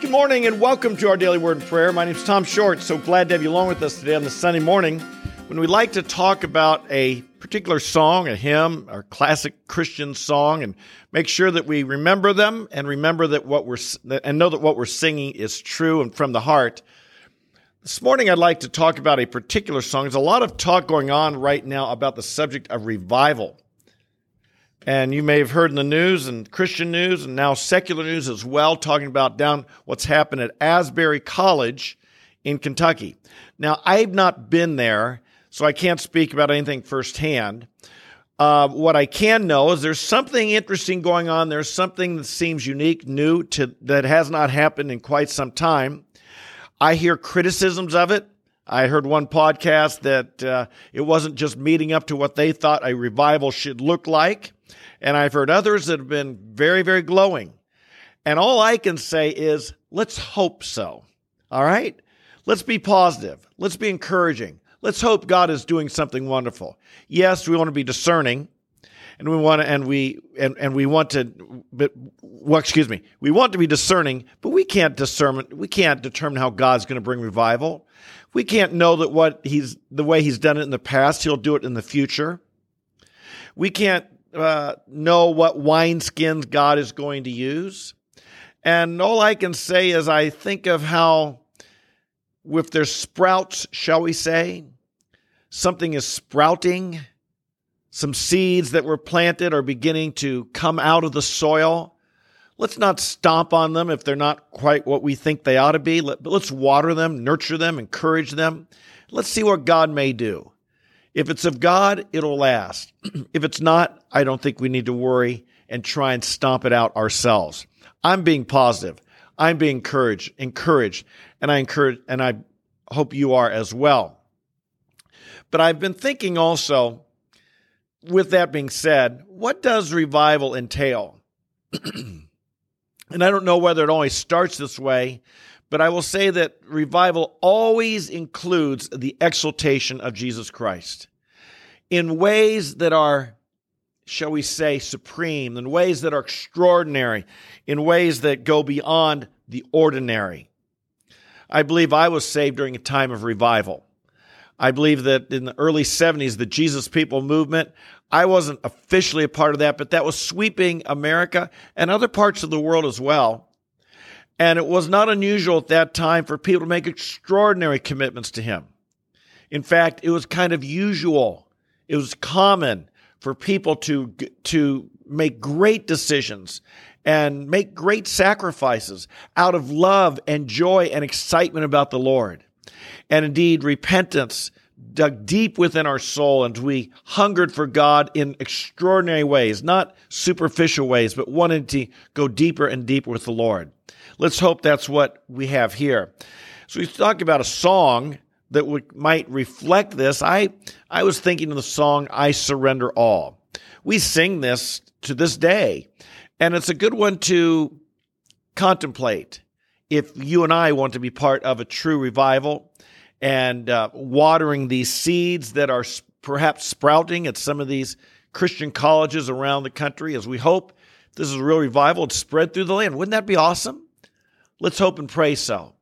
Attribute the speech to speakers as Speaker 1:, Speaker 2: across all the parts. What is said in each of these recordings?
Speaker 1: Good morning and welcome to our daily word and prayer. My name is Tom Short. So glad to have you along with us today on this Sunday morning when we like to talk about a particular song, a hymn, our classic Christian song, and make sure that we remember them and remember that what we're and know that what we're singing is true and from the heart. This morning, I'd like to talk about a particular song. There's a lot of talk going on right now about the subject of revival. And you may have heard in the news and Christian news and now secular news as well, talking about down what's happened at Asbury College in Kentucky. Now, I've not been there, so I can't speak about anything firsthand. Uh, what I can know is there's something interesting going on. There's something that seems unique, new to that has not happened in quite some time. I hear criticisms of it. I heard one podcast that uh, it wasn't just meeting up to what they thought a revival should look like. And I've heard others that have been very, very glowing. And all I can say is, let's hope so. All right? Let's be positive. Let's be encouraging. Let's hope God is doing something wonderful. Yes, we want to be discerning and we want to, and we, and, and we want to, but, well, excuse me, we want to be discerning, but we can't discern, we can't determine how God's going to bring revival. We can't know that what he's, the way he's done it in the past, he'll do it in the future. We can't uh, know what wineskins God is going to use. And all I can say is I think of how, with their sprouts, shall we say, something is sprouting. Some seeds that were planted are beginning to come out of the soil. Let's not stomp on them if they're not quite what we think they ought to be. But let's water them, nurture them, encourage them. Let's see what God may do. If it's of God, it'll last. if it's not, I don't think we need to worry and try and stomp it out ourselves. I'm being positive. I'm being encouraged, encouraged, and I encourage, and I hope you are as well. But I've been thinking also, with that being said, what does revival entail? and I don't know whether it always starts this way, but I will say that revival always includes the exaltation of Jesus Christ in ways that are, shall we say, supreme, in ways that are extraordinary, in ways that go beyond the ordinary. I believe I was saved during a time of revival. I believe that in the early 70s, the Jesus People movement, I wasn't officially a part of that, but that was sweeping America and other parts of the world as well. And it was not unusual at that time for people to make extraordinary commitments to him. In fact, it was kind of usual. It was common for people to, to make great decisions and make great sacrifices out of love and joy and excitement about the Lord. And indeed, repentance dug deep within our soul and we hungered for God in extraordinary ways, not superficial ways, but wanted to go deeper and deeper with the Lord. Let's hope that's what we have here. So we talk about a song that would, might reflect this. I, I was thinking of the song, I Surrender All. We sing this to this day, and it's a good one to contemplate if you and I want to be part of a true revival and uh, watering these seeds that are perhaps sprouting at some of these Christian colleges around the country as we hope this is a real revival. It's spread through the land. Wouldn't that be awesome? Let's hope and pray so.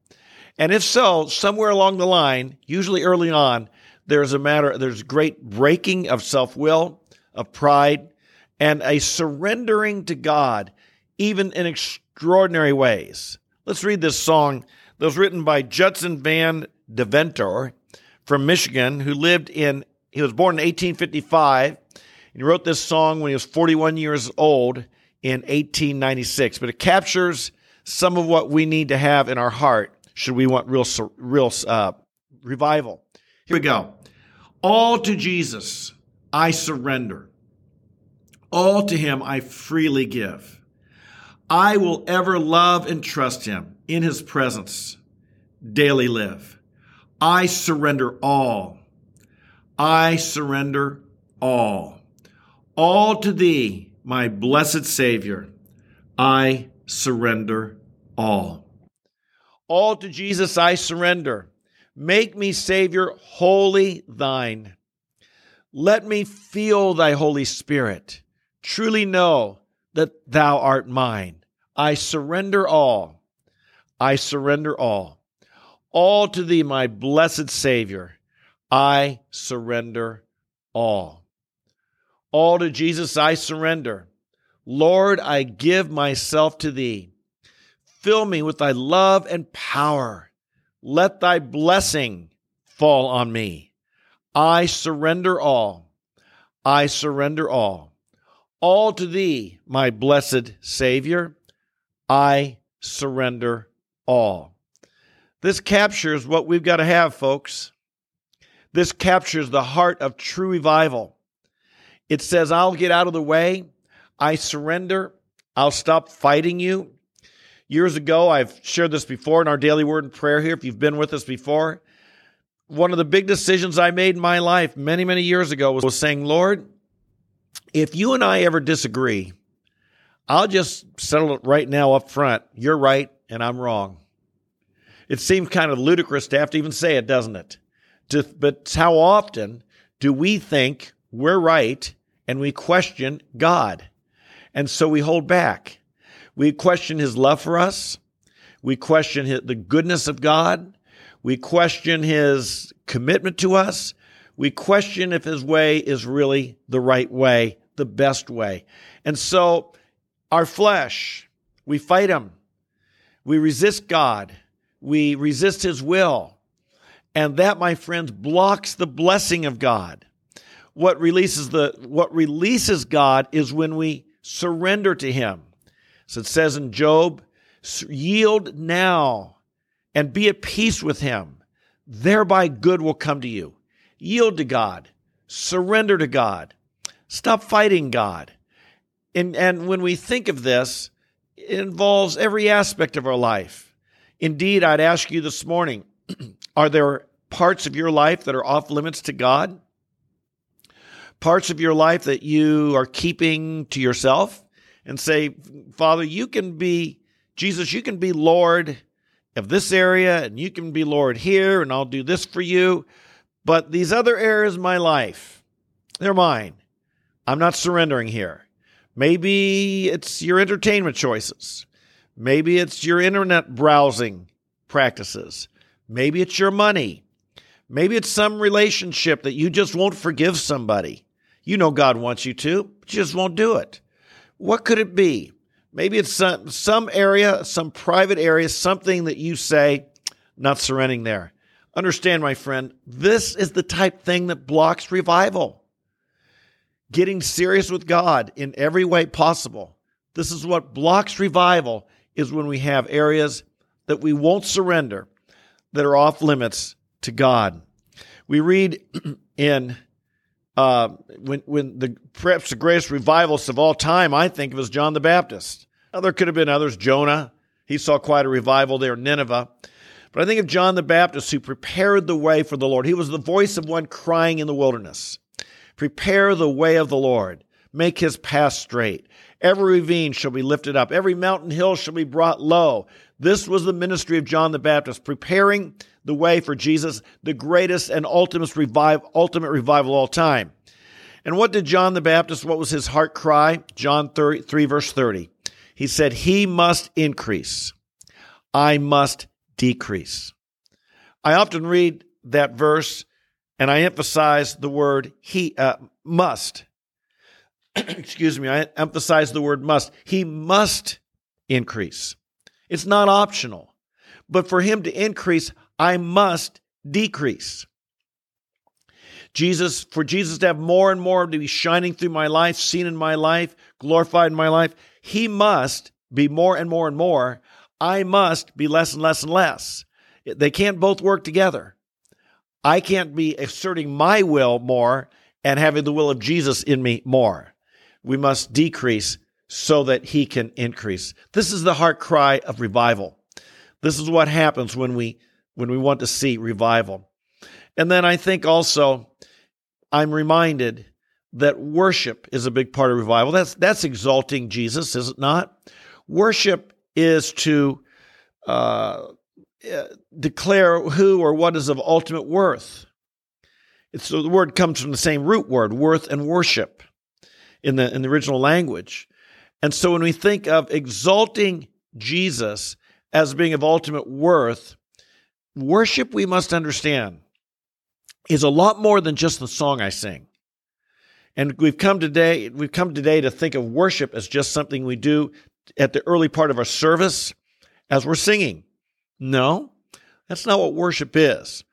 Speaker 1: And if so, somewhere along the line, usually early on, there's a matter, there's great breaking of self will, of pride, and a surrendering to God, even in extraordinary ways. Let's read this song that was written by Judson Van Deventer from Michigan, who lived in, he was born in 1855. And he wrote this song when he was 41 years old in 1896. But it captures some of what we need to have in our heart should we want real, real uh, revival. Here we go. All to Jesus I surrender. All to him I freely give. I will ever love and trust him in his presence, daily live. I surrender all. I surrender all. All to thee, my blessed Savior, I surrender all. All to Jesus I surrender. Make me, Savior, wholly thine. Let me feel thy Holy Spirit. Truly know that thou art mine. I surrender all. I surrender all. All to thee, my blessed Savior, I surrender all. All to Jesus I surrender. Lord, I give myself to thee. Fill me with thy love and power. Let thy blessing fall on me. I surrender all. I surrender all. All to thee, my blessed Savior. I surrender all. This captures what we've got to have, folks. This captures the heart of true revival. It says, I'll get out of the way. I surrender. I'll stop fighting you. Years ago, I've shared this before in our daily word and prayer here. If you've been with us before, one of the big decisions I made in my life many, many years ago was, saying, Lord, if you and I ever disagree, I'll just settle it right now up front. You're right and I'm wrong. It seems kind of ludicrous to have to even say it, doesn't it? To, but how often do we think we're right and we question God? And so we hold back. We question his love for us. We question his, the goodness of God. We question his commitment to us. We question if his way is really the right way, the best way. And so our flesh, we fight him. We resist God. We resist his will. And that, my friends, blocks the blessing of God. What releases the what releases God is when we surrender to him. So it says in Job, yield now and be at peace with him. Thereby good will come to you. Yield to God. Surrender to God. Stop fighting God. And, and when we think of this, it involves every aspect of our life. Indeed, I'd ask you this morning are there parts of your life that are off limits to God? Parts of your life that you are keeping to yourself and say, Father, you can be, Jesus, you can be Lord of this area and you can be Lord here and I'll do this for you. But these other areas of my life, they're mine. I'm not surrendering here. Maybe it's your entertainment choices. Maybe it's your internet browsing practices. Maybe it's your money. Maybe it's some relationship that you just won't forgive somebody. You know God wants you to, but you just won't do it. What could it be? Maybe it's some, some area, some private area, something that you say, not surrendering there. Understand, my friend, this is the type thing that blocks revival. Getting serious with God in every way possible. This is what blocks revival is when we have areas that we won't surrender that are off limits to God. We read in uh, when when the perhaps the greatest revivalist of all time, I think of as John the Baptist. Now there could have been others. Jonah, he saw quite a revival there in Nineveh. But I think of John the Baptist who prepared the way for the Lord. He was the voice of one crying in the wilderness. Prepare the way of the Lord. Make his path straight. Every ravine shall be lifted up. Every mountain hill shall be brought low. This was the ministry of John the Baptist, preparing the way for Jesus, the greatest and ultimate, revive, ultimate revival all time. And what did John the Baptist, what was his heart cry? John 3, 3 verse 30. He said, He must increase. I must decrease. I often read that verse and I emphasize the word he uh, must. Excuse me, I emphasize the word must. He must increase. It's not optional. But for him to increase, I must decrease. Jesus, for Jesus to have more and more to be shining through my life, seen in my life, glorified in my life, he must be more and more and more. I must be less and less and less. They can't both work together. I can't be asserting my will more and having the will of Jesus in me more. We must decrease so that he can increase. This is the heart cry of revival. This is what happens when we when we want to see revival. And then I think also I'm reminded that worship is a big part of revival. That's that's exalting Jesus, is it not? Worship is to uh, declare who or what is of ultimate worth. It's so the word comes from the same root word, worth and worship, in the in the original language. And so when we think of exalting Jesus, as being of ultimate worth, worship, we must understand, is a lot more than just the song I sing. And we've come today, we've come today to think of worship as just something we do at the early part of our service as we're singing. No, that's not what worship is.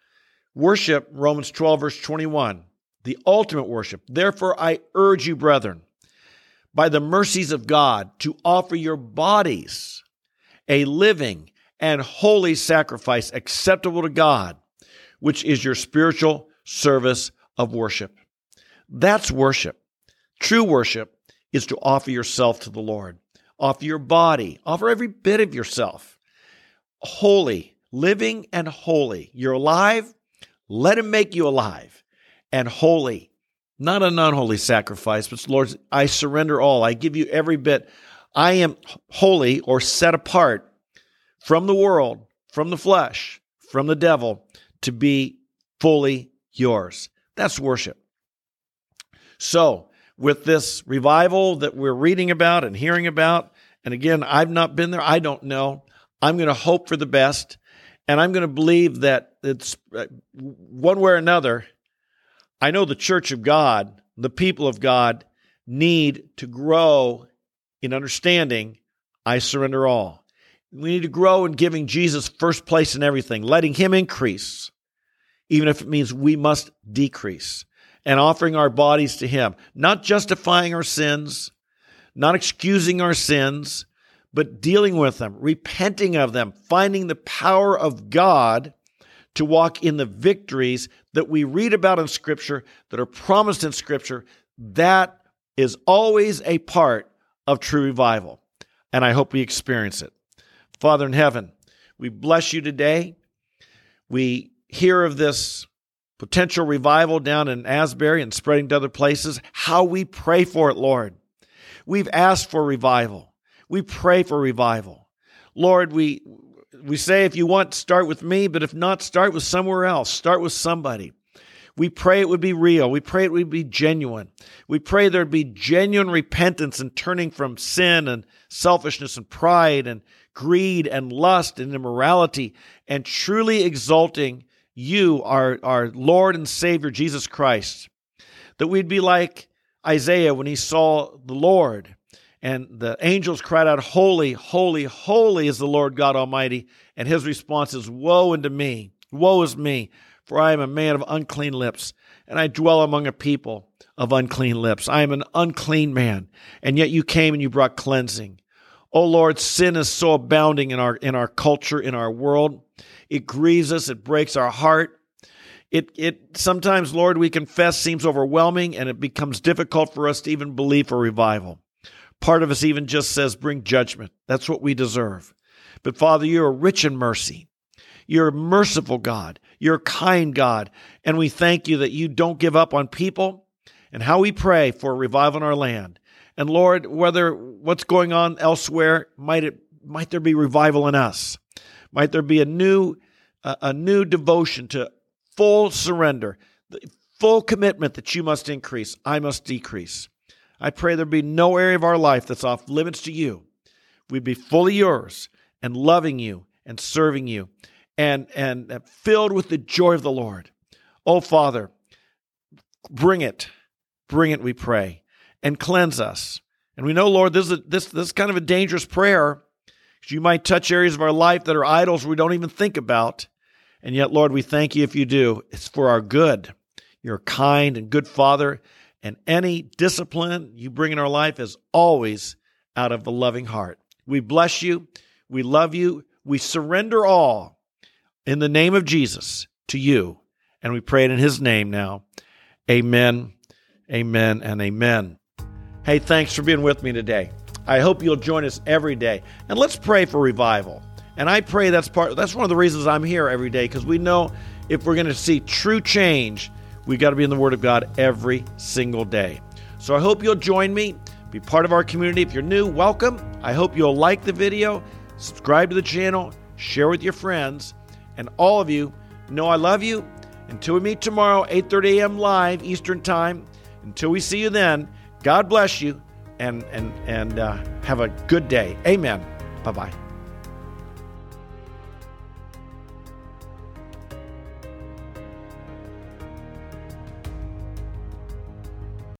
Speaker 1: Worship, Romans 12, verse 21, the ultimate worship. Therefore, I urge you, brethren, by the mercies of God, to offer your bodies a living and holy sacrifice acceptable to God, which is your spiritual service of worship. That's worship. True worship is to offer yourself to the Lord, offer your body, offer every bit of yourself. Holy, living and holy. You're alive, let Him make you alive and holy, not an unholy sacrifice, but Lord, I surrender all. I give you every bit. I am holy or set apart from the world, from the flesh, from the devil to be fully yours. That's worship. So, with this revival that we're reading about and hearing about, and again, I've not been there, I don't know. I'm going to hope for the best, and I'm going to believe that it's uh, one way or another. I know the church of God, the people of God, need to grow in understanding I surrender all. We need to grow in giving Jesus first place in everything, letting Him increase, even if it means we must decrease, and offering our bodies to Him, not justifying our sins, not excusing our sins, but dealing with them, repenting of them, finding the power of God to walk in the victories that we read about in Scripture, that are promised in Scripture. That is always a part of true revival. And I hope we experience it. Father in heaven, we bless you today. We hear of this potential revival down in Asbury and spreading to other places. How we pray for it, Lord. We've asked for revival. We pray for revival. Lord, we we say if you want start with me, but if not start with somewhere else. Start with somebody. We pray it would be real. We pray it would be genuine. We pray there'd be genuine repentance and turning from sin and selfishness and pride and greed and lust and immorality and truly exalting you, our, our Lord and Savior, Jesus Christ. That we'd be like Isaiah when he saw the Lord and the angels cried out, Holy, holy, holy is the Lord God Almighty. And his response is, Woe unto me, woe is me, for I am a man of unclean lips, and I dwell among a people of unclean lips. I am an unclean man, and yet you came and you brought cleansing. Oh Lord, sin is so abounding in our in our culture, in our world. It grieves us, it breaks our heart. It it sometimes, Lord, we confess seems overwhelming and it becomes difficult for us to even believe for revival. Part of us even just says, bring judgment. That's what we deserve. But Father, you're rich in mercy. You're a merciful God. You're a kind God. And we thank you that you don't give up on people and how we pray for a revival in our land. And Lord, whether what's going on elsewhere, might it might there be revival in us? Might there be a new a new devotion to full surrender, full commitment that you must increase, I must decrease. I pray there be no area of our life that's off limits to you. We'd be fully yours and loving you and serving you and, and filled with the joy of the Lord. Oh, Father, bring it. Bring it, we pray, and cleanse us. And we know, Lord, this is, a, this, this is kind of a dangerous prayer because you might touch areas of our life that are idols we don't even think about. And yet, Lord, we thank you if you do. It's for our good. You're a kind and good Father, and any discipline you bring in our life is always out of the loving heart. We bless you. We love you. We surrender all in the name of Jesus to you. And we pray it in his name now. Amen, amen, and amen. Hey, thanks for being with me today. I hope you'll join us every day. And let's pray for revival. And I pray that's part that's one of the reasons I'm here every day because we know if we're going to see true change, we got to be in the Word of God every single day. So I hope you'll join me, be part of our community. If you're new, welcome. I hope you'll like the video, subscribe to the channel, share with your friends, and all of you know I love you. Until we meet tomorrow, 8:30 a.m. live Eastern Time. Until we see you then, God bless you, and and and uh, have a good day. Amen. Bye bye.